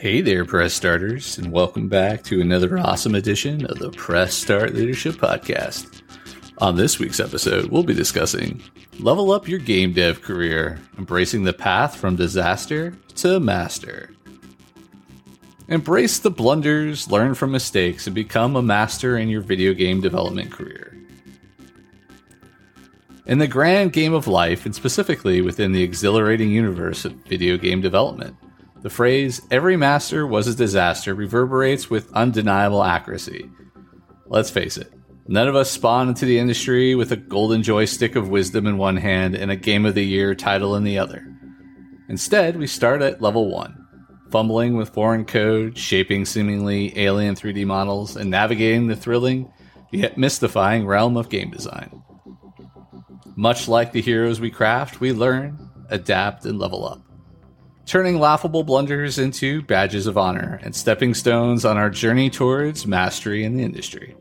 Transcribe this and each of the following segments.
Hey there, press starters, and welcome back to another awesome edition of the Press Start Leadership Podcast. On this week's episode, we'll be discussing level up your game dev career, embracing the path from disaster to master. Embrace the blunders, learn from mistakes, and become a master in your video game development career. In the grand game of life, and specifically within the exhilarating universe of video game development, the phrase, every master was a disaster, reverberates with undeniable accuracy. Let's face it, none of us spawn into the industry with a golden joystick of wisdom in one hand and a Game of the Year title in the other. Instead, we start at level 1, fumbling with foreign code, shaping seemingly alien 3D models, and navigating the thrilling yet mystifying realm of game design. Much like the heroes we craft, we learn, adapt, and level up turning laughable blunders into badges of honor and stepping stones on our journey towards mastery in the industry.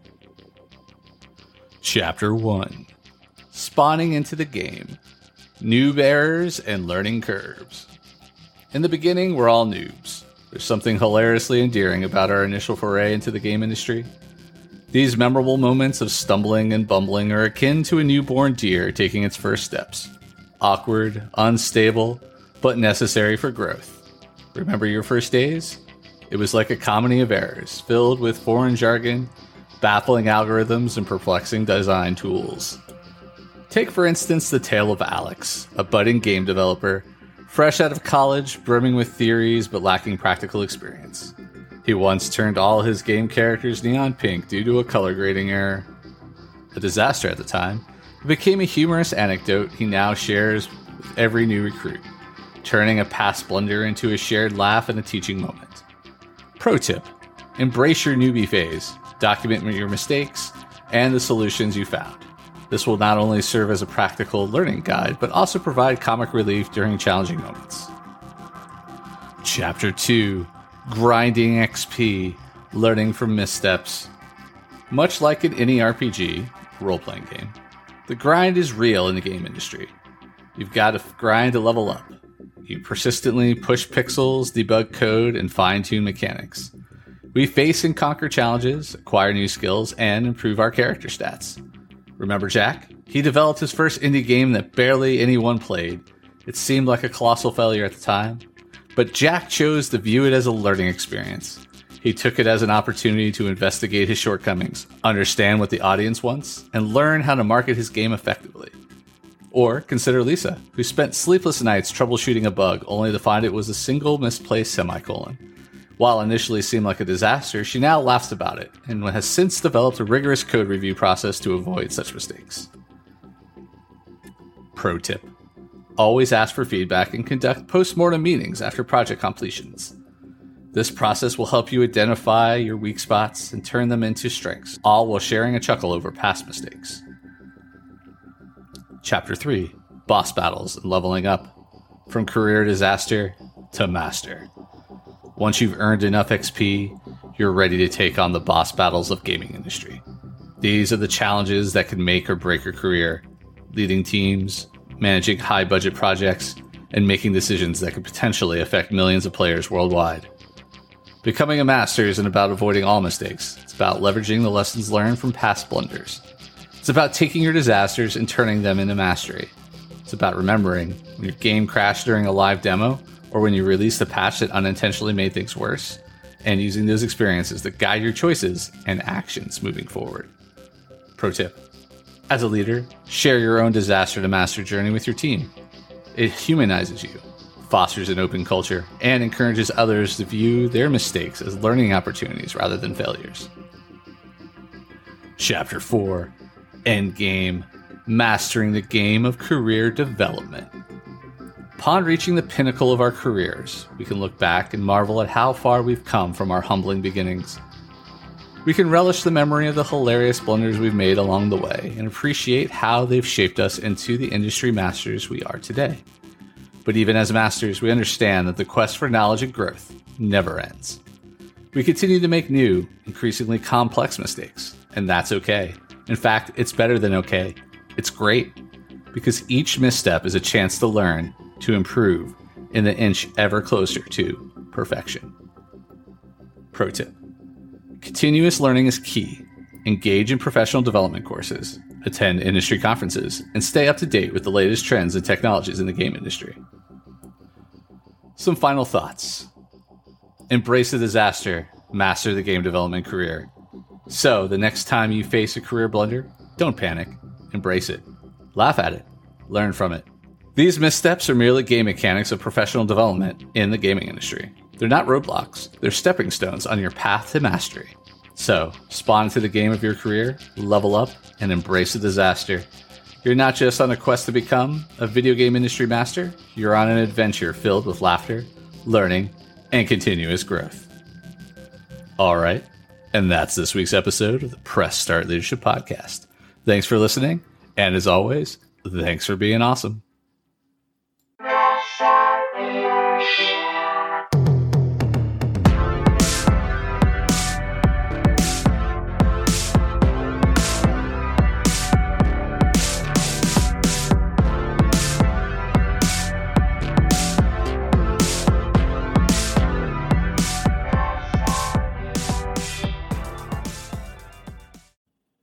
Chapter 1 Spawning into the game Noob errors and learning curves. In the beginning, we're all noobs. There's something hilariously endearing about our initial foray into the game industry. These memorable moments of stumbling and bumbling are akin to a newborn deer taking its first steps. Awkward, unstable, but necessary for growth. Remember your first days? It was like a comedy of errors, filled with foreign jargon, baffling algorithms, and perplexing design tools. Take, for instance, the tale of Alex, a budding game developer, fresh out of college, brimming with theories but lacking practical experience. He once turned all his game characters neon pink due to a color grading error. A disaster at the time, it became a humorous anecdote he now shares with every new recruit turning a past blunder into a shared laugh and a teaching moment. Pro tip embrace your newbie phase, document your mistakes and the solutions you found. This will not only serve as a practical learning guide, but also provide comic relief during challenging moments. Chapter 2 Grinding XP, Learning from Missteps. Much like in any RPG, role playing game, the grind is real in the game industry. You've got to grind to level up. You persistently push pixels, debug code, and fine tune mechanics. We face and conquer challenges, acquire new skills, and improve our character stats. Remember Jack? He developed his first indie game that barely anyone played. It seemed like a colossal failure at the time, but Jack chose to view it as a learning experience. He took it as an opportunity to investigate his shortcomings, understand what the audience wants, and learn how to market his game effectively. Or consider Lisa, who spent sleepless nights troubleshooting a bug only to find it was a single misplaced semicolon. While initially seemed like a disaster, she now laughs about it and has since developed a rigorous code review process to avoid such mistakes. Pro tip Always ask for feedback and conduct post mortem meetings after project completions. This process will help you identify your weak spots and turn them into strengths, all while sharing a chuckle over past mistakes. Chapter 3 Boss Battles and Leveling Up From Career Disaster to Master. Once you've earned enough XP, you're ready to take on the boss battles of gaming industry. These are the challenges that can make or break your career, leading teams, managing high budget projects, and making decisions that could potentially affect millions of players worldwide. Becoming a master isn't about avoiding all mistakes, it's about leveraging the lessons learned from past blunders. It's about taking your disasters and turning them into mastery. It's about remembering when your game crashed during a live demo or when you released a patch that unintentionally made things worse, and using those experiences to guide your choices and actions moving forward. Pro tip As a leader, share your own disaster to master journey with your team. It humanizes you, fosters an open culture, and encourages others to view their mistakes as learning opportunities rather than failures. Chapter 4 Endgame Mastering the Game of Career Development. Upon reaching the pinnacle of our careers, we can look back and marvel at how far we've come from our humbling beginnings. We can relish the memory of the hilarious blunders we've made along the way and appreciate how they've shaped us into the industry masters we are today. But even as masters, we understand that the quest for knowledge and growth never ends. We continue to make new, increasingly complex mistakes, and that's okay. In fact, it's better than okay. It's great. Because each misstep is a chance to learn to improve in the inch ever closer to perfection. Pro tip Continuous learning is key. Engage in professional development courses, attend industry conferences, and stay up to date with the latest trends and technologies in the game industry. Some final thoughts Embrace the disaster, master the game development career. So, the next time you face a career blunder, don't panic, embrace it, laugh at it, learn from it, these missteps are merely game mechanics of professional development in the gaming industry. They're not roadblocks, they're stepping stones on your path to mastery. So, spawn into the game of your career, level up, and embrace the disaster. You're not just on a quest to become a video game industry master, you're on an adventure filled with laughter, learning, and continuous growth. All right, and that's this week's episode of the Press Start Leadership Podcast. Thanks for listening, and as always, thanks for being awesome.